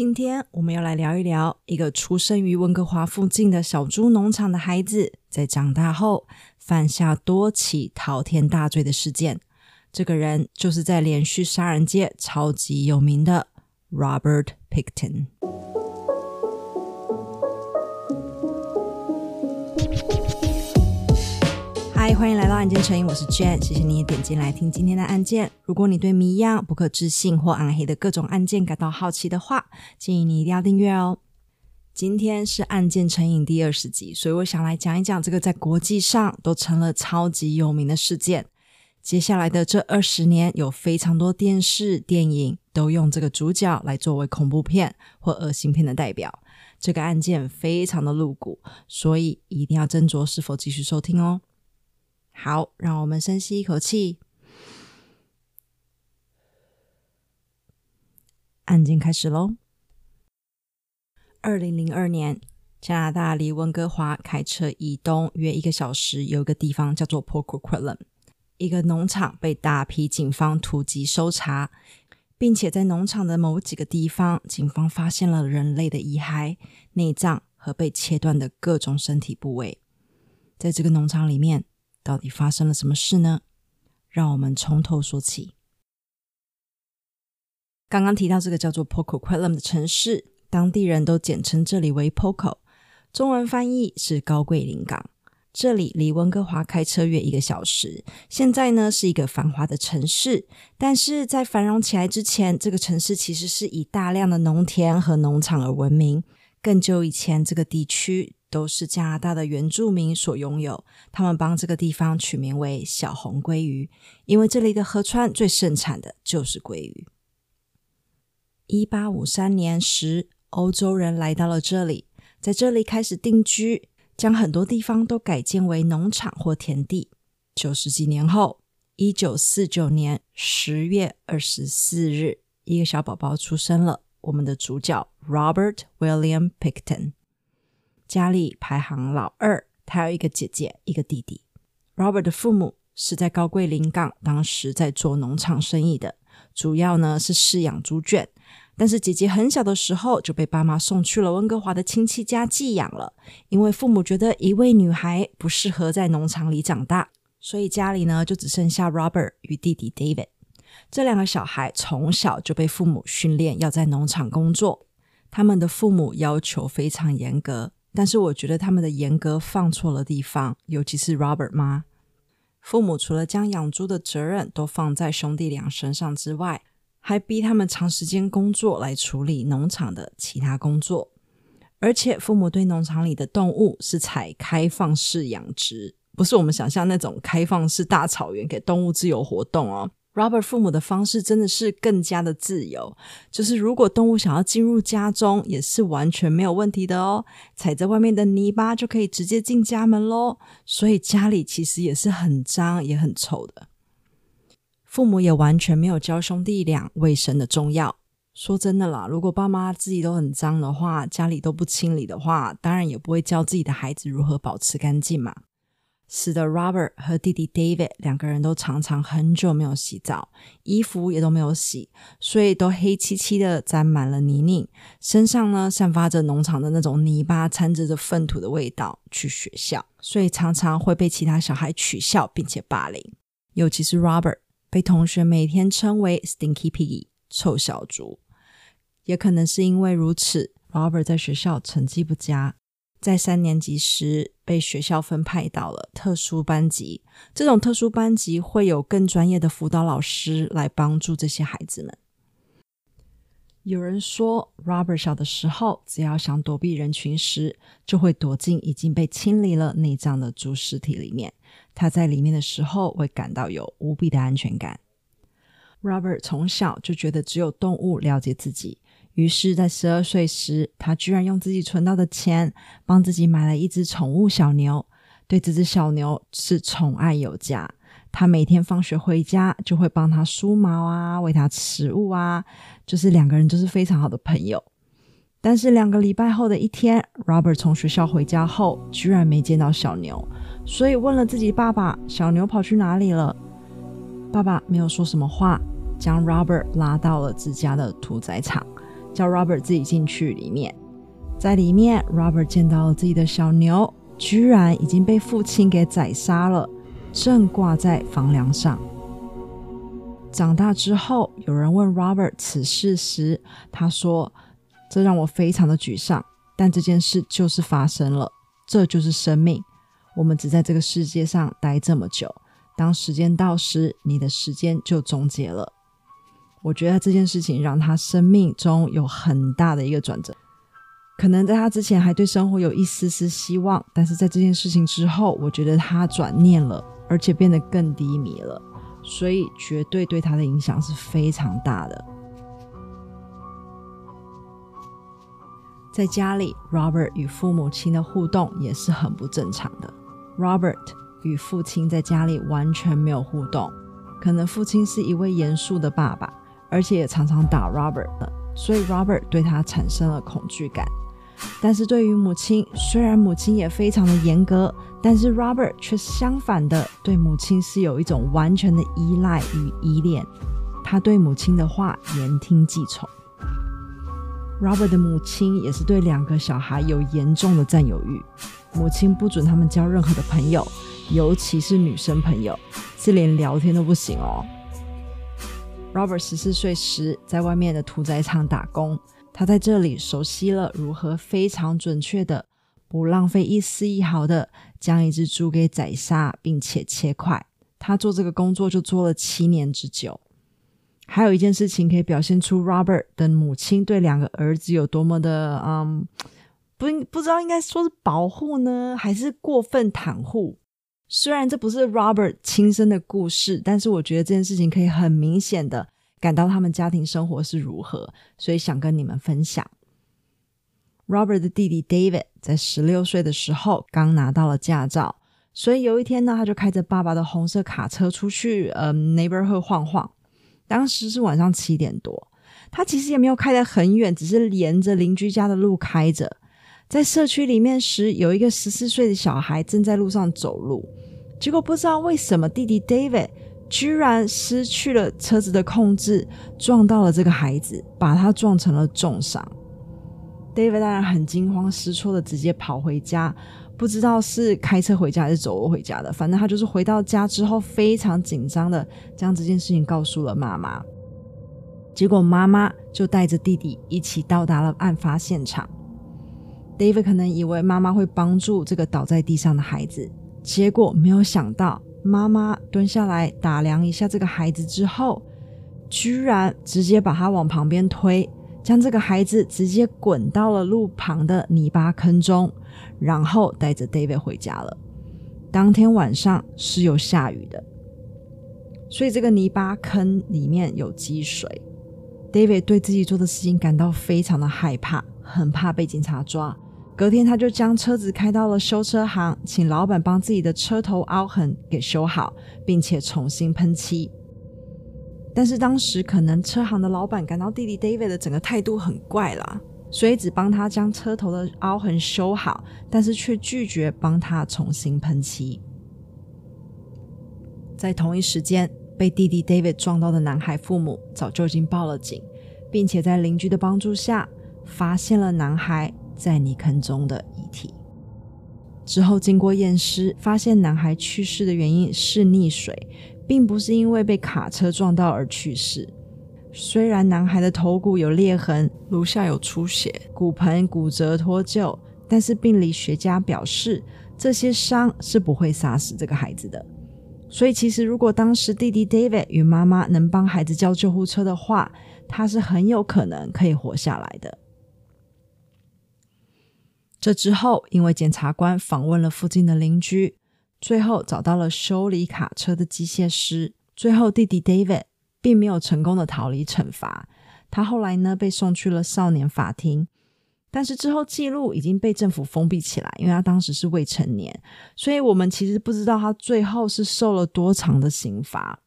今天我们要来聊一聊一个出生于温哥华附近的小猪农场的孩子，在长大后犯下多起滔天大罪的事件。这个人就是在连续杀人界超级有名的 Robert Picton。嗨，欢迎来到案件成瘾，我是 Jen，谢谢你也点进来听今天的案件。如果你对谜一样不可置信或暗黑的各种案件感到好奇的话，建议你一定要订阅哦。今天是案件成瘾第二十集，所以我想来讲一讲这个在国际上都成了超级有名的事件。接下来的这二十年，有非常多电视、电影都用这个主角来作为恐怖片或恶心片的代表。这个案件非常的露骨，所以一定要斟酌是否继续收听哦。好，让我们深吸一口气。案件开始喽。二零零二年，加拿大离温哥华开车以东约一个小时，有一个地方叫做 Port Coquitlam，一个农场被大批警方突击搜查，并且在农场的某几个地方，警方发现了人类的遗骸、内脏和被切断的各种身体部位。在这个农场里面。到底发生了什么事呢？让我们从头说起。刚刚提到这个叫做 Poco q u e l u m 的城市，当地人都简称这里为 Poco，中文翻译是高桂林港。这里离温哥华开车约一个小时。现在呢是一个繁华的城市，但是在繁荣起来之前，这个城市其实是以大量的农田和农场而闻名。更久以前，这个地区。都是加拿大的原住民所拥有，他们帮这个地方取名为小红鲑鱼，因为这里的河川最盛产的就是鲑鱼。一八五三年时，欧洲人来到了这里，在这里开始定居，将很多地方都改建为农场或田地。九十几年后，一九四九年十月二十四日，一个小宝宝出生了，我们的主角 Robert William Pickton。家里排行老二，他有一个姐姐，一个弟弟。Robert 的父母是在高桂林港，当时在做农场生意的，主要呢是饲养猪圈。但是姐姐很小的时候就被爸妈送去了温哥华的亲戚家寄养了，因为父母觉得一位女孩不适合在农场里长大，所以家里呢就只剩下 Robert 与弟弟 David。这两个小孩从小就被父母训练要在农场工作，他们的父母要求非常严格。但是我觉得他们的严格放错了地方，尤其是 Robert 妈。父母除了将养猪的责任都放在兄弟俩身上之外，还逼他们长时间工作来处理农场的其他工作。而且父母对农场里的动物是采开放式养殖，不是我们想象那种开放式大草原给动物自由活动哦。Robert 父母的方式真的是更加的自由，就是如果动物想要进入家中，也是完全没有问题的哦。踩在外面的泥巴就可以直接进家门喽，所以家里其实也是很脏也很臭的。父母也完全没有教兄弟俩卫生的重要。说真的啦，如果爸妈自己都很脏的话，家里都不清理的话，当然也不会教自己的孩子如何保持干净嘛。使得 Robert 和弟弟 David 两个人都常常很久没有洗澡，衣服也都没有洗，所以都黑漆漆的沾满了泥泞，身上呢散发着农场的那种泥巴掺着着粪土的味道。去学校，所以常常会被其他小孩取笑并且霸凌，尤其是 Robert 被同学每天称为 Stinky Piggy 臭小猪。也可能是因为如此，Robert 在学校成绩不佳。在三年级时，被学校分派到了特殊班级。这种特殊班级会有更专业的辅导老师来帮助这些孩子们。有人说，Robert 小的时候，只要想躲避人群时，就会躲进已经被清理了内脏的猪尸体里面。他在里面的时候，会感到有无比的安全感。Robert 从小就觉得只有动物了解自己。于是，在十二岁时，他居然用自己存到的钱，帮自己买了一只宠物小牛。对这只小牛是宠爱有加。他每天放学回家，就会帮他梳毛啊，喂他食物啊，就是两个人就是非常好的朋友。但是两个礼拜后的一天，Robert 从学校回家后，居然没见到小牛，所以问了自己爸爸：“小牛跑去哪里了？”爸爸没有说什么话，将 Robert 拉到了自家的屠宰场。叫 Robert 自己进去里面。在里面，Robert 见到了自己的小牛，居然已经被父亲给宰杀了，正挂在房梁上。长大之后，有人问 Robert 此事时，他说：“这让我非常的沮丧，但这件事就是发生了，这就是生命。我们只在这个世界上待这么久，当时间到时，你的时间就终结了。”我觉得这件事情让他生命中有很大的一个转折。可能在他之前还对生活有一丝丝希望，但是在这件事情之后，我觉得他转念了，而且变得更低迷了，所以绝对对他的影响是非常大的。在家里，Robert 与父母亲的互动也是很不正常的。Robert 与父亲在家里完全没有互动，可能父亲是一位严肃的爸爸，而且也常常打 Robert 的，所以 Robert 对他产生了恐惧感。但是对于母亲，虽然母亲也非常的严格，但是 Robert 却相反的对母亲是有一种完全的依赖与依恋。他对母亲的话言听计从。Robert 的母亲也是对两个小孩有严重的占有欲，母亲不准他们交任何的朋友，尤其是女生朋友，是连聊天都不行哦。Robert 十四岁时在外面的屠宰场打工。他在这里熟悉了如何非常准确的、不浪费一丝一毫的将一只猪给宰杀，并且切块。他做这个工作就做了七年之久。还有一件事情可以表现出 Robert 的母亲对两个儿子有多么的……嗯，不，不知道应该说是保护呢，还是过分袒护？虽然这不是 Robert 亲身的故事，但是我觉得这件事情可以很明显的。感到他们家庭生活是如何，所以想跟你们分享。Robert 的弟弟 David 在十六岁的时候刚拿到了驾照，所以有一天呢，他就开着爸爸的红色卡车出去，呃，neighborhood 晃晃。当时是晚上七点多，他其实也没有开得很远，只是沿着邻居家的路开着。在社区里面时，有一个十四岁的小孩正在路上走路，结果不知道为什么弟弟 David。居然失去了车子的控制，撞到了这个孩子，把他撞成了重伤。David 当然很惊慌失措的直接跑回家，不知道是开车回家还是走路回家的，反正他就是回到家之后非常紧张的将这件事情告诉了妈妈。结果妈妈就带着弟弟一起到达了案发现场。David 可能以为妈妈会帮助这个倒在地上的孩子，结果没有想到。妈妈蹲下来打量一下这个孩子之后，居然直接把他往旁边推，将这个孩子直接滚到了路旁的泥巴坑中，然后带着 David 回家了。当天晚上是有下雨的，所以这个泥巴坑里面有积水。David 对自己做的事情感到非常的害怕，很怕被警察抓。隔天，他就将车子开到了修车行，请老板帮自己的车头凹痕给修好，并且重新喷漆。但是当时可能车行的老板感到弟弟 David 的整个态度很怪啦，所以只帮他将车头的凹痕修好，但是却拒绝帮他重新喷漆。在同一时间，被弟弟 David 撞到的男孩父母早就已经报了警，并且在邻居的帮助下发现了男孩。在泥坑中的遗体之后，经过验尸，发现男孩去世的原因是溺水，并不是因为被卡车撞到而去世。虽然男孩的头骨有裂痕，颅下有出血，骨盆骨折脱臼，但是病理学家表示，这些伤是不会杀死这个孩子的。所以，其实如果当时弟弟 David 与妈妈能帮孩子叫救护车的话，他是很有可能可以活下来的。这之后，因为检察官访问了附近的邻居，最后找到了修理卡车的机械师。最后，弟弟 David 并没有成功的逃离惩罚。他后来呢，被送去了少年法庭，但是之后记录已经被政府封闭起来，因为他当时是未成年，所以我们其实不知道他最后是受了多长的刑罚。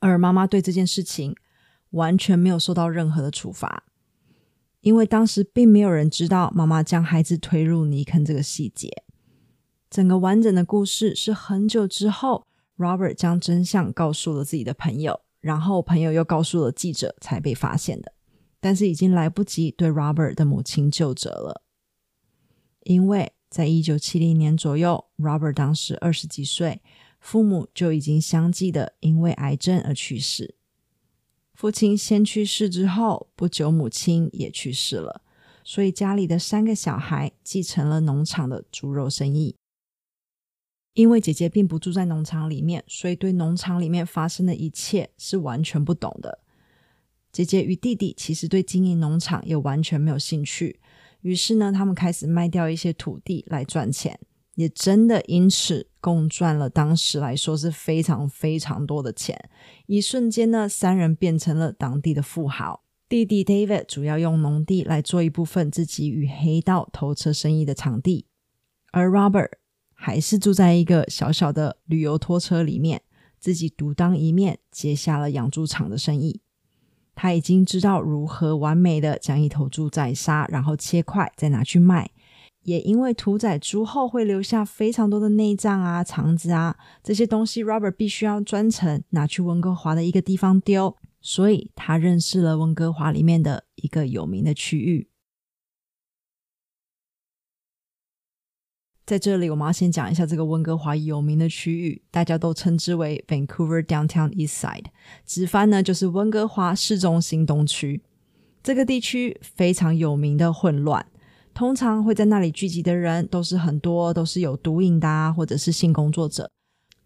而妈妈对这件事情完全没有受到任何的处罚。因为当时并没有人知道妈妈将孩子推入泥坑这个细节，整个完整的故事是很久之后，Robert 将真相告诉了自己的朋友，然后朋友又告诉了记者，才被发现的。但是已经来不及对 Robert 的母亲就责了，因为在一九七零年左右，Robert 当时二十几岁，父母就已经相继的因为癌症而去世。父亲先去世之后，不久母亲也去世了，所以家里的三个小孩继承了农场的猪肉生意。因为姐姐并不住在农场里面，所以对农场里面发生的一切是完全不懂的。姐姐与弟弟其实对经营农场也完全没有兴趣，于是呢，他们开始卖掉一些土地来赚钱，也真的因此共赚了当时来说是非常非常多的钱。一瞬间呢，三人变成了当地的富豪。弟弟 David 主要用农地来做一部分自己与黑道偷车生意的场地，而 Robert。还是住在一个小小的旅游拖车里面，自己独当一面接下了养猪场的生意。他已经知道如何完美的将一头猪宰杀，然后切块再拿去卖。也因为屠宰猪后会留下非常多的内脏啊、肠子啊这些东西，Robert 必须要专程拿去温哥华的一个地方丢，所以他认识了温哥华里面的一个有名的区域。在这里，我们要先讲一下这个温哥华有名的区域，大家都称之为 Vancouver Downtown East Side，直翻呢就是温哥华市中心东区。这个地区非常有名的混乱，通常会在那里聚集的人都是很多，都是有毒瘾的，或者是性工作者。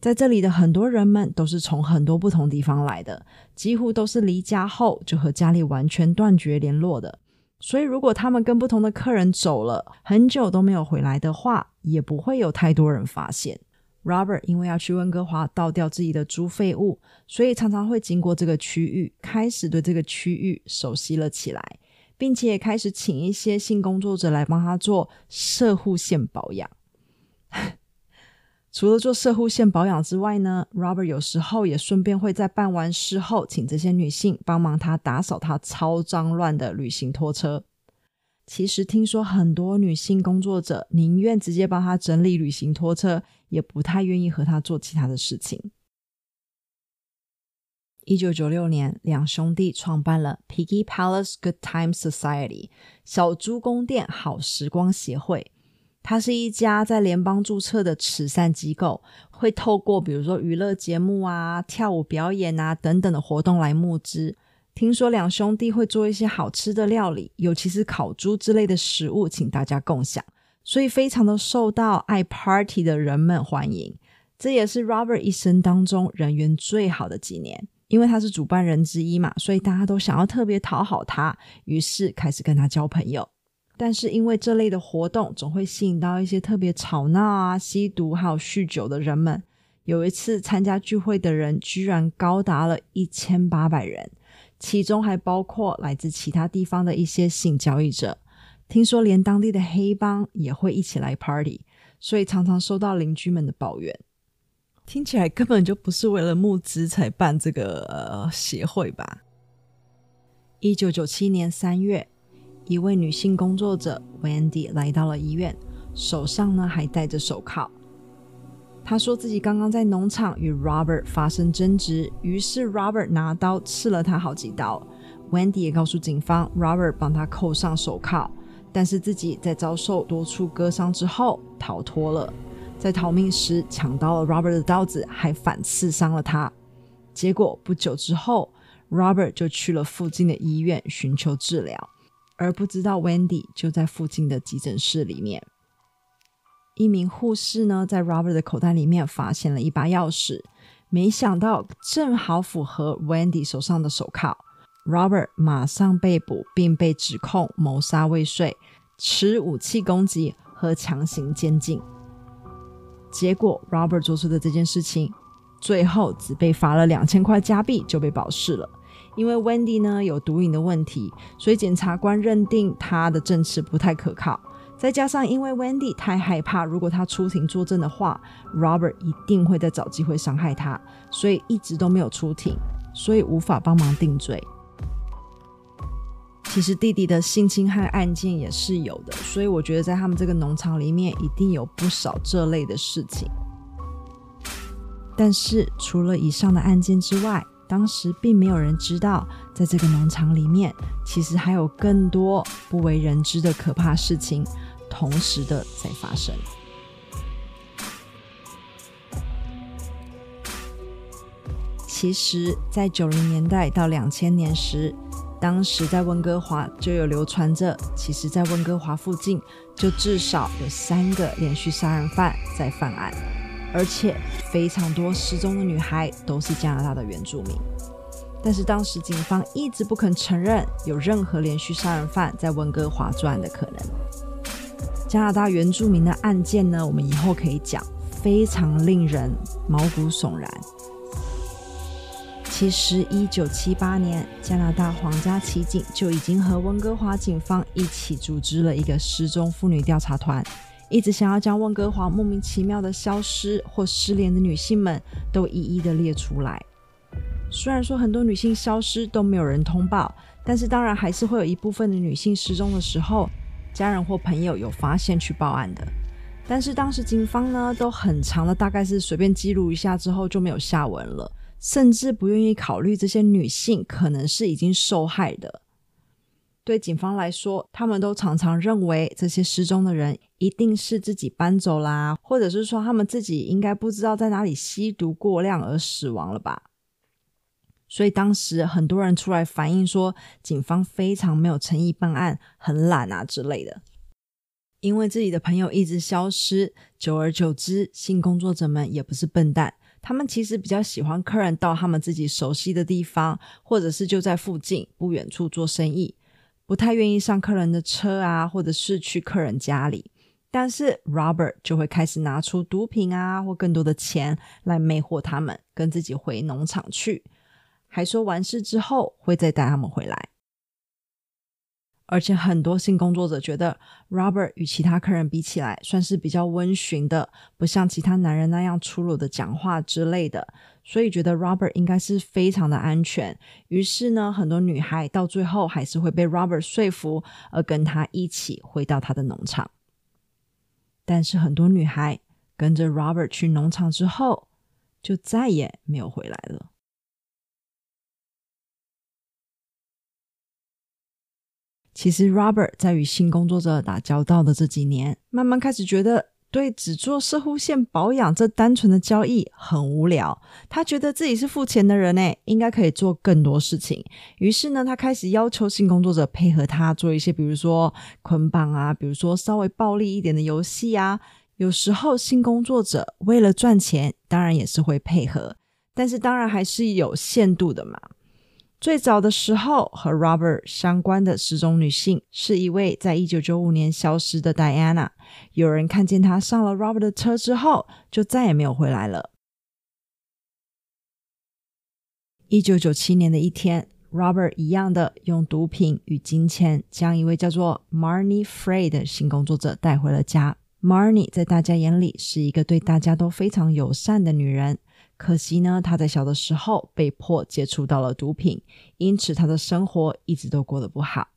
在这里的很多人们都是从很多不同地方来的，几乎都是离家后就和家里完全断绝联络的。所以，如果他们跟不同的客人走了很久都没有回来的话，也不会有太多人发现。Robert 因为要去温哥华倒掉自己的猪废物，所以常常会经过这个区域，开始对这个区域熟悉了起来，并且也开始请一些性工作者来帮他做射护线保养。除了做射护线保养之外呢，Robert 有时候也顺便会在办完事后，请这些女性帮忙他打扫他超脏乱的旅行拖车。其实听说很多女性工作者宁愿直接帮他整理旅行拖车，也不太愿意和他做其他的事情。一九九六年，两兄弟创办了 Piggy Palace Good Time Society 小猪宫殿好时光协会。它是一家在联邦注册的慈善机构，会透过比如说娱乐节目啊、跳舞表演啊等等的活动来募资。听说两兄弟会做一些好吃的料理，尤其是烤猪之类的食物，请大家共享，所以非常的受到爱 party 的人们欢迎。这也是 Robert 一生当中人缘最好的几年，因为他是主办人之一嘛，所以大家都想要特别讨好他，于是开始跟他交朋友。但是因为这类的活动总会吸引到一些特别吵闹啊、吸毒还有酗酒的人们。有一次参加聚会的人居然高达了一千八百人，其中还包括来自其他地方的一些性交易者。听说连当地的黑帮也会一起来 party，所以常常收到邻居们的抱怨。听起来根本就不是为了募资才办这个，呃，协会吧？一九九七年三月。一位女性工作者 Wendy 来到了医院，手上呢还戴着手铐。她说自己刚刚在农场与 Robert 发生争执，于是 Robert 拿刀刺了她好几刀。Wendy 也告诉警方，Robert 帮她扣上手铐，但是自己在遭受多处割伤之后逃脱了，在逃命时抢到了 Robert 的刀子，还反刺伤了他。结果不久之后，Robert 就去了附近的医院寻求治疗。而不知道，Wendy 就在附近的急诊室里面。一名护士呢，在 Robert 的口袋里面发现了一把钥匙，没想到正好符合 Wendy 手上的手铐。Robert 马上被捕，并被指控谋杀未遂、持武器攻击和强行监禁。结果，Robert 做出的这件事情，最后只被罚了两千块加币就被保释了。因为 Wendy 呢有毒瘾的问题，所以检察官认定他的证词不太可靠。再加上因为 Wendy 太害怕，如果他出庭作证的话，Robert 一定会再找机会伤害他，所以一直都没有出庭，所以无法帮忙定罪。其实弟弟的性侵害案件也是有的，所以我觉得在他们这个农场里面一定有不少这类的事情。但是除了以上的案件之外，当时并没有人知道，在这个农场里面，其实还有更多不为人知的可怕事情，同时的在发生。其实，在九零年代到两千年时，当时在温哥华就有流传着，其实，在温哥华附近就至少有三个连续杀人犯在犯案，而且非常多失踪的女孩都是加拿大的原住民。但是当时警方一直不肯承认有任何连续杀人犯在温哥华作案的可能。加拿大原住民的案件呢，我们以后可以讲，非常令人毛骨悚然。其实，一九七八年，加拿大皇家骑警就已经和温哥华警方一起组织了一个失踪妇女调查团，一直想要将温哥华莫名其妙的消失或失联的女性们都一一的列出来。虽然说很多女性消失都没有人通报，但是当然还是会有一部分的女性失踪的时候，家人或朋友有发现去报案的。但是当时警方呢都很长的，大概是随便记录一下之后就没有下文了。甚至不愿意考虑这些女性可能是已经受害的。对警方来说，他们都常常认为这些失踪的人一定是自己搬走啦，或者是说他们自己应该不知道在哪里吸毒过量而死亡了吧。所以当时很多人出来反映说，警方非常没有诚意办案，很懒啊之类的。因为自己的朋友一直消失，久而久之，性工作者们也不是笨蛋。他们其实比较喜欢客人到他们自己熟悉的地方，或者是就在附近不远处做生意，不太愿意上客人的车啊，或者是去客人家里。但是 Robert 就会开始拿出毒品啊，或更多的钱来魅惑他们，跟自己回农场去，还说完事之后会再带他们回来。而且很多性工作者觉得 Robert 与其他客人比起来，算是比较温驯的，不像其他男人那样粗鲁的讲话之类的，所以觉得 Robert 应该是非常的安全。于是呢，很多女孩到最后还是会被 Robert 说服，而跟他一起回到他的农场。但是很多女孩跟着 Robert 去农场之后，就再也没有回来了。其实，Robert 在与性工作者打交道的这几年，慢慢开始觉得对只做射护线保养这单纯的交易很无聊。他觉得自己是付钱的人，诶，应该可以做更多事情。于是呢，他开始要求性工作者配合他做一些，比如说捆绑啊，比如说稍微暴力一点的游戏啊。有时候，性工作者为了赚钱，当然也是会配合，但是当然还是有限度的嘛。最早的时候，和 Robert 相关的失踪女性是一位在一九九五年消失的 Diana。有人看见她上了 Robert 的车之后，就再也没有回来了。一九九七年的一天，Robert 一样的用毒品与金钱将一位叫做 Marnie Frey 的性工作者带回了家。Marnie 在大家眼里是一个对大家都非常友善的女人。可惜呢，他在小的时候被迫接触到了毒品，因此他的生活一直都过得不好。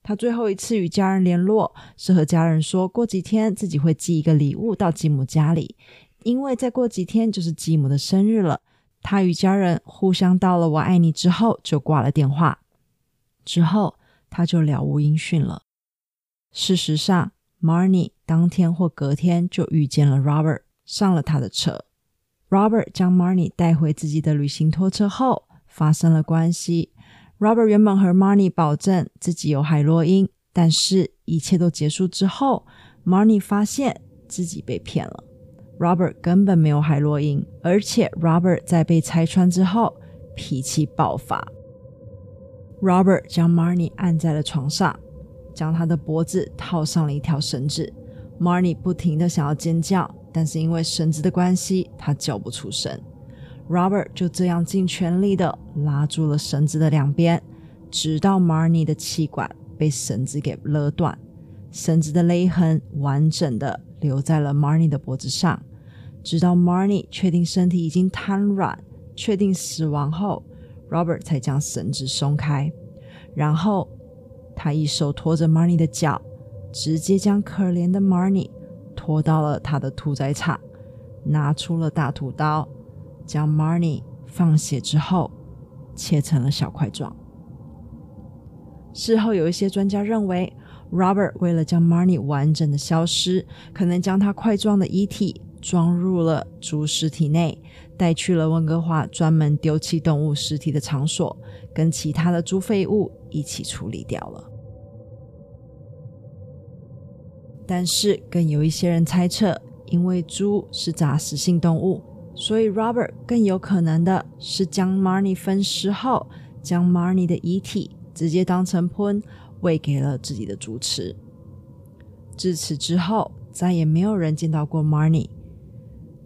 他最后一次与家人联络，是和家人说过几天自己会寄一个礼物到继母家里，因为再过几天就是继母的生日了。他与家人互相道了“我爱你”之后，就挂了电话。之后他就了无音讯了。事实上，Marnie 当天或隔天就遇见了 Robert，上了他的车。Robert 将 Marnie 带回自己的旅行拖车后，发生了关系。Robert 原本和 Marnie 保证自己有海洛因，但是一切都结束之后，Marnie 发现自己被骗了。Robert 根本没有海洛因，而且 Robert 在被拆穿之后脾气爆发。Robert 将 Marnie 按在了床上，将他的脖子套上了一条绳子。Marnie 不停地想要尖叫。但是因为绳子的关系，他叫不出声。Robert 就这样尽全力的拉住了绳子的两边，直到 Marnie 的气管被绳子给勒断，绳子的勒痕完整的留在了 Marnie 的脖子上。直到 Marnie 确定身体已经瘫软，确定死亡后，Robert 才将绳子松开。然后他一手托着 Marnie 的脚，直接将可怜的 Marnie。拖到了他的屠宰场，拿出了大屠刀，将 Marnie 放血之后切成了小块状。事后有一些专家认为，Robert 为了将 Marnie 完整的消失，可能将他块状的遗体装入了猪尸体内，带去了温哥华专门丢弃动物尸体的场所，跟其他的猪废物一起处理掉了。但是，更有一些人猜测，因为猪是杂食性动物，所以 Robert 更有可能的是将 Marnie 分尸后，将 Marnie 的遗体。直接当成喷喂给了自己的猪吃。自此之后，再也没有人见到过 Marnie。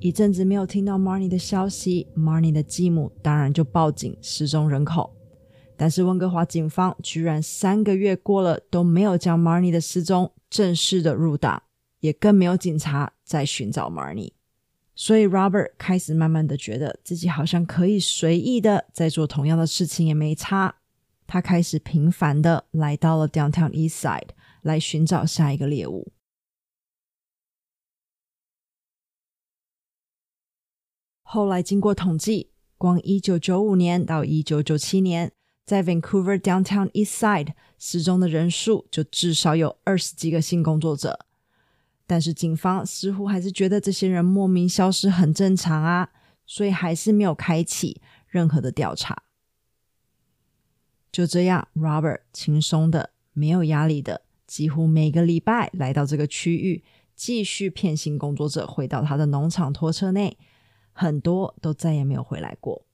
一阵子没有听到 Marnie 的消息，Marnie 的继母当然就报警失踪人口。但是温哥华警方居然三个月过了都没有将 Marnie 的失踪正式的入档，也更没有警察在寻找 Marnie。所以 Robert 开始慢慢的觉得自己好像可以随意的在做同样的事情，也没差。他开始频繁的来到了 Downtown East Side 来寻找下一个猎物。后来经过统计，光一九九五年到一九九七年，在 Vancouver Downtown East Side 失踪的人数就至少有二十几个性工作者。但是警方似乎还是觉得这些人莫名消失很正常啊，所以还是没有开启任何的调查。就这样，Robert 轻松的、没有压力的，几乎每个礼拜来到这个区域，继续骗性工作者回到他的农场拖车内，很多都再也没有回来过。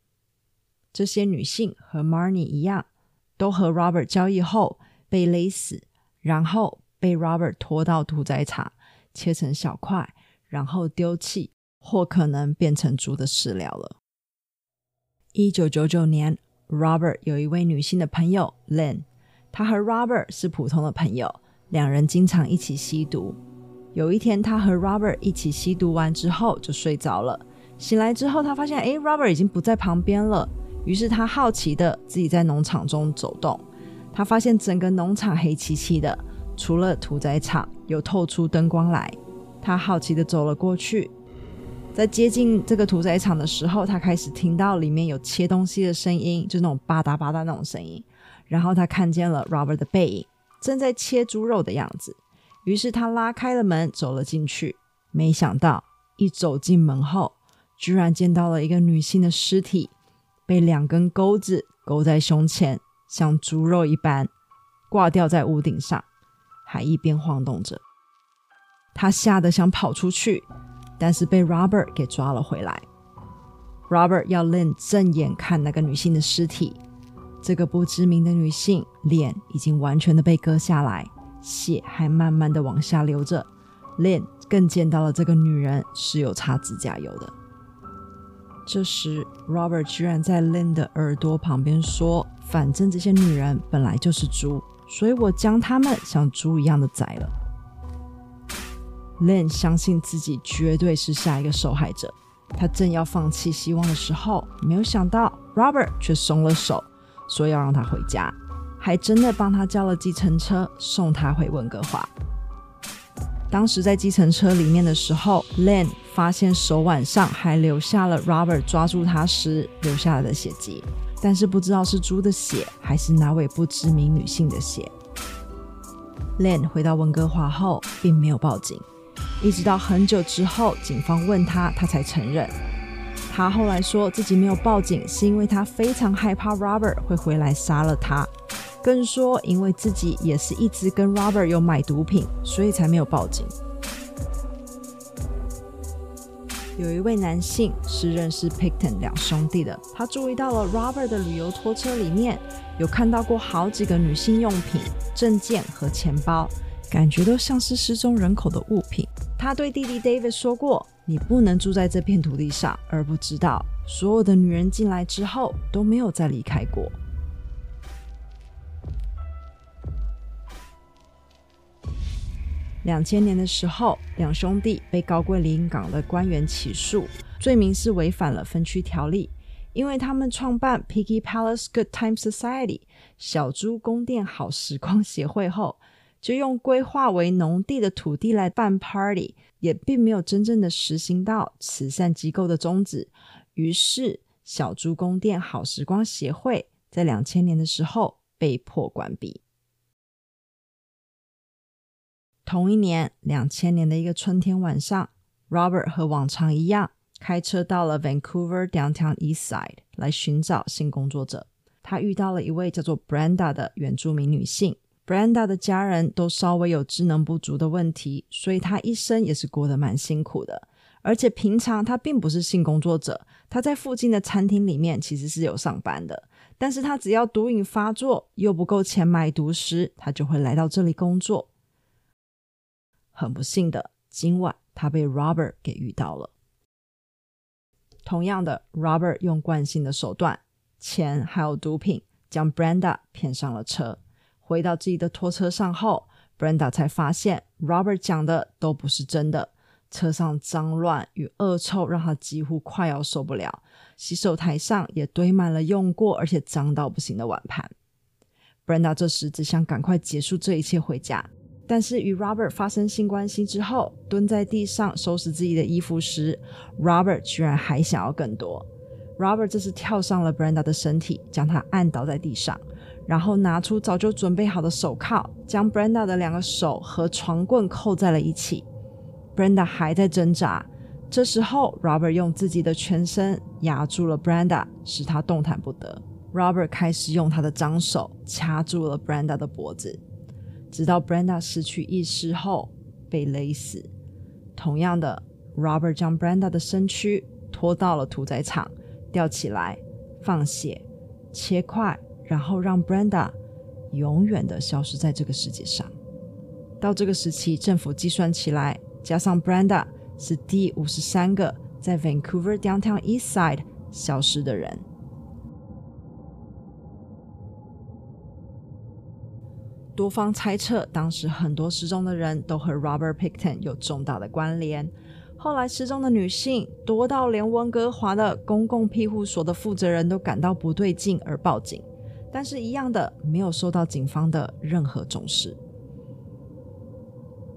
这些女性和 Marnie 一样，都和 Robert 交易后被勒死，然后被 Robert 拖到屠宰场，切成小块，然后丢弃，或可能变成猪的饲料了。一九九九年。Robert 有一位女性的朋友 Lynn，她和 Robert 是普通的朋友，两人经常一起吸毒。有一天，她和 Robert 一起吸毒完之后就睡着了，醒来之后，她发现诶，Robert 已经不在旁边了。于是他好奇的自己在农场中走动，他发现整个农场黑漆漆的，除了屠宰场有透出灯光来。他好奇的走了过去。在接近这个屠宰场的时候，他开始听到里面有切东西的声音，就那种吧嗒吧嗒那种声音。然后他看见了 Robert 的背影，正在切猪肉的样子。于是他拉开了门，走了进去。没想到一走进门后，居然见到了一个女性的尸体，被两根钩子勾在胸前，像猪肉一般挂吊在屋顶上，还一边晃动着。他吓得想跑出去。但是被 Robert 给抓了回来。Robert 要 Lynn 正眼看那个女性的尸体，这个不知名的女性脸已经完全的被割下来，血还慢慢的往下流着。Lynn 更见到了这个女人是有擦指甲油的。这时，Robert 居然在 Lynn 的耳朵旁边说：“反正这些女人本来就是猪，所以我将她们像猪一样的宰了。” Lynn 相信自己绝对是下一个受害者，他正要放弃希望的时候，没有想到 Robert 却松了手，说要让他回家，还真的帮他叫了计程车送他回温哥华。当时在计程车里面的时候，Lynn 发现手腕上还留下了 Robert 抓住他时留下来的血迹，但是不知道是猪的血还是哪位不知名女性的血。Lynn 回到温哥华后，并没有报警。一直到很久之后，警方问他，他才承认。他后来说自己没有报警，是因为他非常害怕 Robert 会回来杀了他，更说因为自己也是一直跟 Robert 有买毒品，所以才没有报警。有一位男性是认识 Pickton 两兄弟的，他注意到了 Robert 的旅游拖车里面有看到过好几个女性用品、证件和钱包。感觉都像是失踪人口的物品。他对弟弟 David 说过：“你不能住在这片土地上，而不知道所有的女人进来之后都没有再离开过。”两千年的时候，两兄弟被高贵林港的官员起诉，罪名是违反了分区条例，因为他们创办 Piggy Palace Good Time Society 小猪宫殿好时光协会后。就用规划为农地的土地来办 party，也并没有真正的实行到慈善机构的宗旨。于是，小猪宫殿好时光协会在两千年的时候被迫关闭。同一年，两千年的一个春天晚上，Robert 和往常一样开车到了 Vancouver Downtown East Side 来寻找性工作者。他遇到了一位叫做 Brenda 的原住民女性。Brenda 的家人都稍微有智能不足的问题，所以她一生也是过得蛮辛苦的。而且平常她并不是性工作者，她在附近的餐厅里面其实是有上班的。但是她只要毒瘾发作又不够钱买毒时，她就会来到这里工作。很不幸的，今晚他被 Robert 给遇到了。同样的，Robert 用惯性的手段，钱还有毒品，将 Brenda 骗上了车。回到自己的拖车上后，Brenda 才发现 Robert 讲的都不是真的。车上脏乱与恶臭让他几乎快要受不了，洗手台上也堆满了用过而且脏到不行的碗盘。Brenda 这时只想赶快结束这一切回家，但是与 Robert 发生性关系之后，蹲在地上收拾自己的衣服时，Robert 居然还想要更多。Robert 这时跳上了 Brenda 的身体，将她按倒在地上。然后拿出早就准备好的手铐，将 Brenda 的两个手和床棍扣在了一起。Brenda 还在挣扎，这时候 Robert 用自己的全身压住了 Brenda，使她动弹不得。Robert 开始用他的脏手掐住了 Brenda 的脖子，直到 Brenda 失去意识后被勒死。同样的，Robert 将 Brenda 的身躯拖到了屠宰场，吊起来放血切块。然后让 Brenda 永远的消失在这个世界上。到这个时期，政府计算起来，加上 Brenda 是第五十三个在 Vancouver Downtown East Side 消失的人。多方猜测，当时很多失踪的人都和 Robert Pickton 有重大的关联。后来失踪的女性多到连温哥华的公共庇护所的负责人都感到不对劲而报警。但是，一样的没有受到警方的任何重视。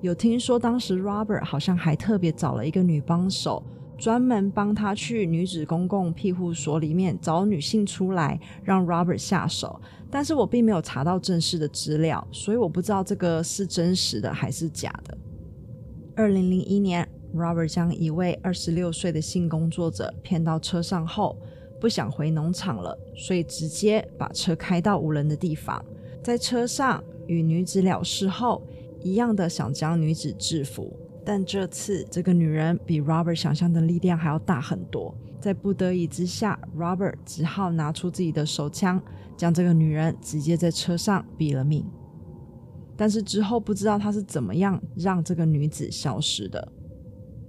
有听说，当时 Robert 好像还特别找了一个女帮手，专门帮他去女子公共庇护所里面找女性出来，让 Robert 下手。但是我并没有查到正式的资料，所以我不知道这个是真实的还是假的。二零零一年，Robert 将一位二十六岁的性工作者骗到车上后。不想回农场了，所以直接把车开到无人的地方，在车上与女子了事后，一样的想将女子制服，但这次这个女人比 Robert 想象的力量还要大很多。在不得已之下，Robert 只好拿出自己的手枪，将这个女人直接在车上毙了命。但是之后不知道他是怎么样让这个女子消失的。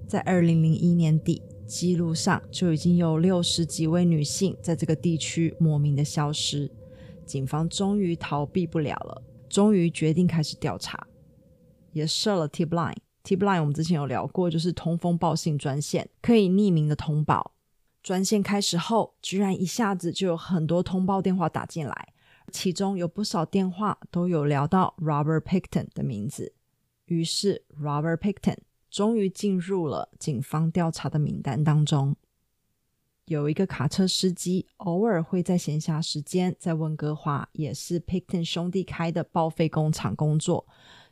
在二零零一年底。记录上就已经有六十几位女性在这个地区莫名的消失，警方终于逃避不了了，终于决定开始调查，也设了 Tip Line。Tip Line 我们之前有聊过，就是通风报信专线，可以匿名的通报。专线开始后，居然一下子就有很多通报电话打进来，其中有不少电话都有聊到 Robert Pickton 的名字，于是 Robert Pickton。终于进入了警方调查的名单当中。有一个卡车司机，偶尔会在闲暇时间在温哥华，也是 Pickton 兄弟开的报废工厂工作，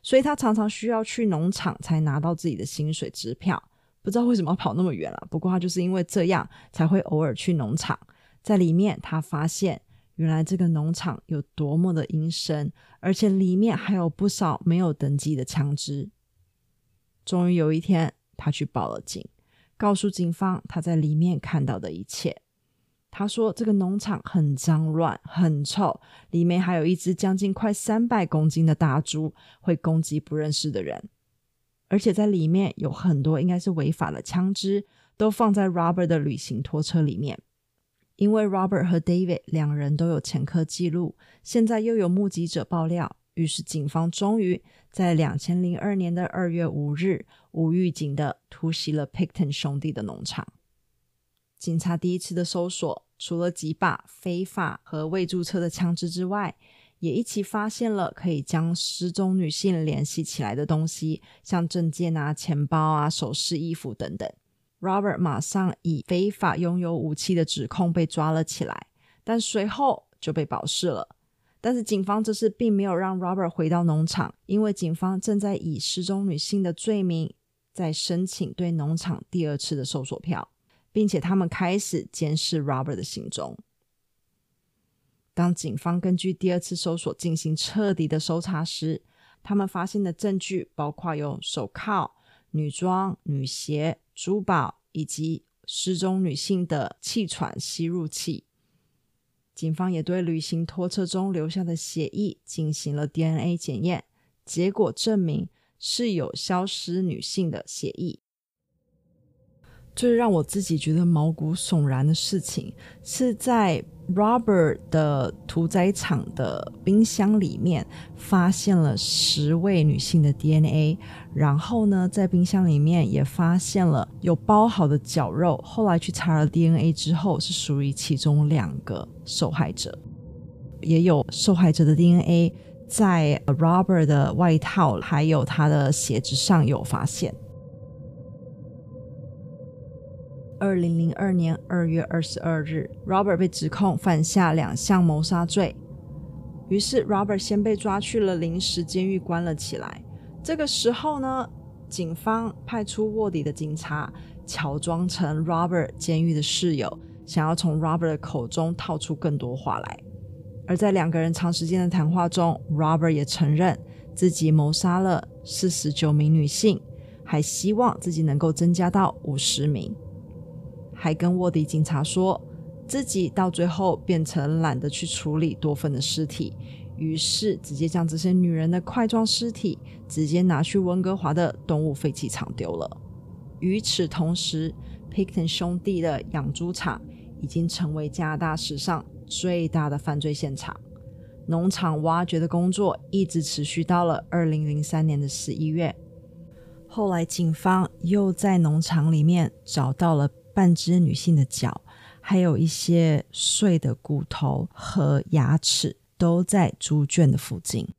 所以他常常需要去农场才拿到自己的薪水支票。不知道为什么要跑那么远了，不过他就是因为这样才会偶尔去农场。在里面，他发现原来这个农场有多么的阴森，而且里面还有不少没有登记的枪支。终于有一天，他去报了警，告诉警方他在里面看到的一切。他说：“这个农场很脏乱，很臭，里面还有一只将近快三百公斤的大猪，会攻击不认识的人。而且在里面有很多应该是违法的枪支，都放在 Robert 的旅行拖车里面。因为 Robert 和 David 两人都有前科记录，现在又有目击者爆料。”于是，警方终于在两千零二年的二月五日无预警的突袭了 Picton 兄弟的农场。警察第一次的搜索，除了几把非法和未注册的枪支之外，也一起发现了可以将失踪女性联系起来的东西，像证件啊、钱包啊、首饰、衣服等等。Robert 马上以非法拥有武器的指控被抓了起来，但随后就被保释了。但是警方这次并没有让 Robert 回到农场，因为警方正在以失踪女性的罪名在申请对农场第二次的搜索票，并且他们开始监视 Robert 的行踪。当警方根据第二次搜索进行彻底的搜查时，他们发现的证据包括有手铐、女装、女鞋、珠宝以及失踪女性的气喘吸入器。警方也对旅行拖车中留下的血液进行了 DNA 检验，结果证明是有消失女性的血液。最让我自己觉得毛骨悚然的事情，是在 Robert 的屠宰场的冰箱里面发现了十位女性的 DNA，然后呢，在冰箱里面也发现了有包好的绞肉。后来去查了 DNA 之后，是属于其中两个受害者，也有受害者的 DNA 在 Robert 的外套还有他的鞋子上有发现。二零零二年二月二十二日，Robert 被指控犯下两项谋杀罪，于是 Robert 先被抓去了临时监狱关了起来。这个时候呢，警方派出卧底的警察，乔装成 Robert 监狱的室友，想要从 Robert 的口中套出更多话来。而在两个人长时间的谈话中，Robert 也承认自己谋杀了四十九名女性，还希望自己能够增加到五十名。还跟卧底警察说自己到最后变成懒得去处理多芬的尸体，于是直接将这些女人的块状尸体直接拿去温哥华的动物废弃场丢了。与此同时，Pickton 兄弟的养猪场已经成为加拿大史上最大的犯罪现场。农场挖掘的工作一直持续到了二零零三年的十一月。后来，警方又在农场里面找到了。半只女性的脚，还有一些碎的骨头和牙齿，都在猪圈的附近。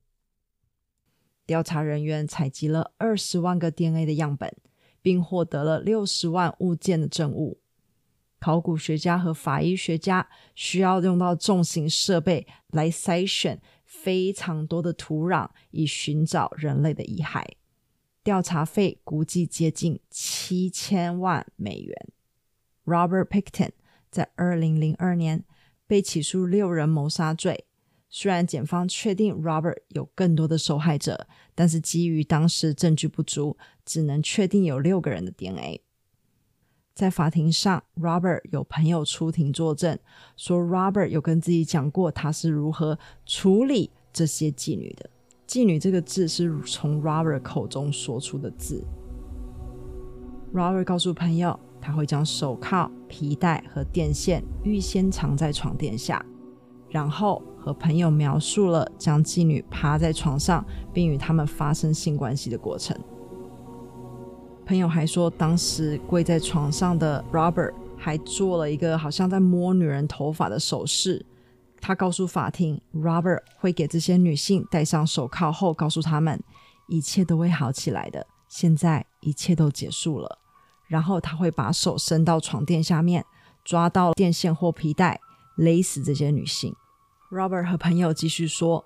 调查人员采集了二十万个 DNA 的样本，并获得了六十万物件的证物。考古学家和法医学家需要用到重型设备来筛选非常多的土壤，以寻找人类的遗骸。调查费估计接近七千万美元。Robert Pickton 在二零零二年被起诉六人谋杀罪。虽然检方确定 Robert 有更多的受害者，但是基于当时证据不足，只能确定有六个人的 DNA。在法庭上，Robert 有朋友出庭作证，说 Robert 有跟自己讲过他是如何处理这些妓女的。妓女这个字是从 Robert 口中说出的字。Robert 告诉朋友。他会将手铐、皮带和电线预先藏在床垫下，然后和朋友描述了将妓女趴在床上，并与他们发生性关系的过程。朋友还说，当时跪在床上的 Robert 还做了一个好像在摸女人头发的手势。他告诉法庭，Robert 会给这些女性戴上手铐后，告诉他们一切都会好起来的，现在一切都结束了。然后他会把手伸到床垫下面，抓到电线或皮带，勒死这些女性。Robert 和朋友继续说，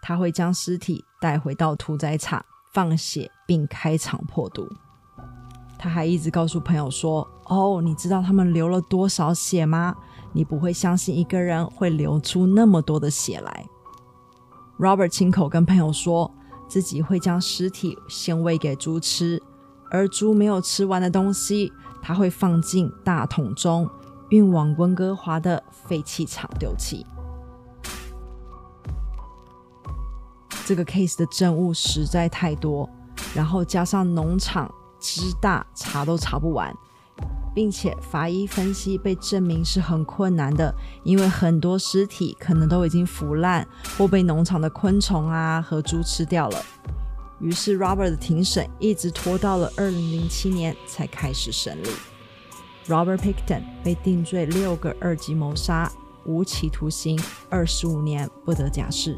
他会将尸体带回到屠宰场放血，并开肠破肚。他还一直告诉朋友说：“哦，你知道他们流了多少血吗？你不会相信一个人会流出那么多的血来。” Robert 亲口跟朋友说自己会将尸体先喂给猪吃。而猪没有吃完的东西，他会放进大桶中，运往温哥华的废弃场丢弃。这个 case 的证物实在太多，然后加上农场之大，查都查不完，并且法医分析被证明是很困难的，因为很多尸体可能都已经腐烂，或被农场的昆虫啊和猪吃掉了。于是，Robert 的庭审一直拖到了二零零七年才开始审理。Robert Pickton 被定罪六个二级谋杀，无期徒刑二十五年，不得假释。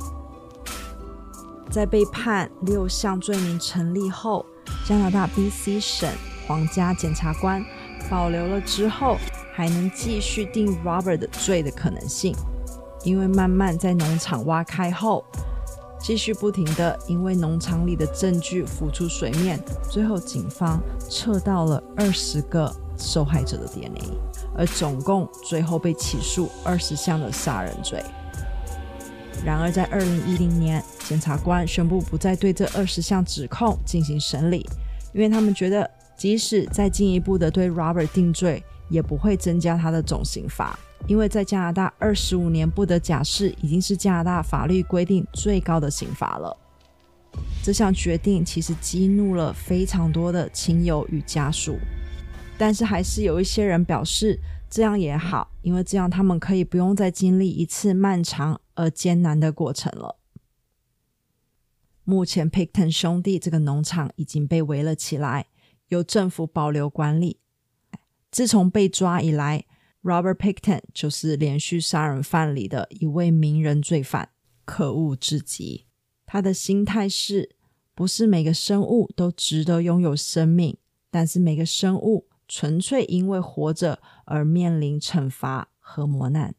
在被判六项罪名成立后，加拿大 BC 省皇家检察官保留了之后还能继续定 Robert 的罪的可能性。因为慢慢在农场挖开后，继续不停的因为农场里的证据浮出水面，最后警方测到了二十个受害者的 DNA，而总共最后被起诉二十项的杀人罪。然而，在二零一零年，检察官宣布不再对这二十项指控进行审理，因为他们觉得，即使再进一步的对 Robert 定罪，也不会增加他的总刑罚。因为在加拿大，二十五年不得假释已经是加拿大法律规定最高的刑罚了。这项决定其实激怒了非常多的亲友与家属，但是还是有一些人表示，这样也好，因为这样他们可以不用再经历一次漫长而艰难的过程了。目前 p i c t o n 兄弟这个农场已经被围了起来，由政府保留管理。自从被抓以来，Robert Pickton 就是连续杀人犯里的一位名人罪犯，可恶至极。他的心态是，不是每个生物都值得拥有生命，但是每个生物纯粹因为活着而面临惩罚和磨难。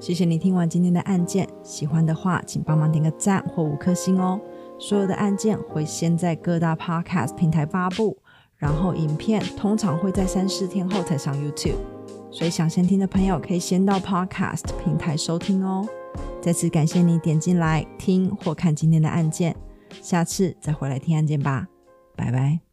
谢谢你听完今天的案件，喜欢的话请帮忙点个赞或五颗星哦。所有的案件会先在各大 Podcast 平台发布，然后影片通常会在三四天后才上 YouTube，所以想先听的朋友可以先到 Podcast 平台收听哦。再次感谢你点进来听或看今天的案件，下次再回来听案件吧，拜拜。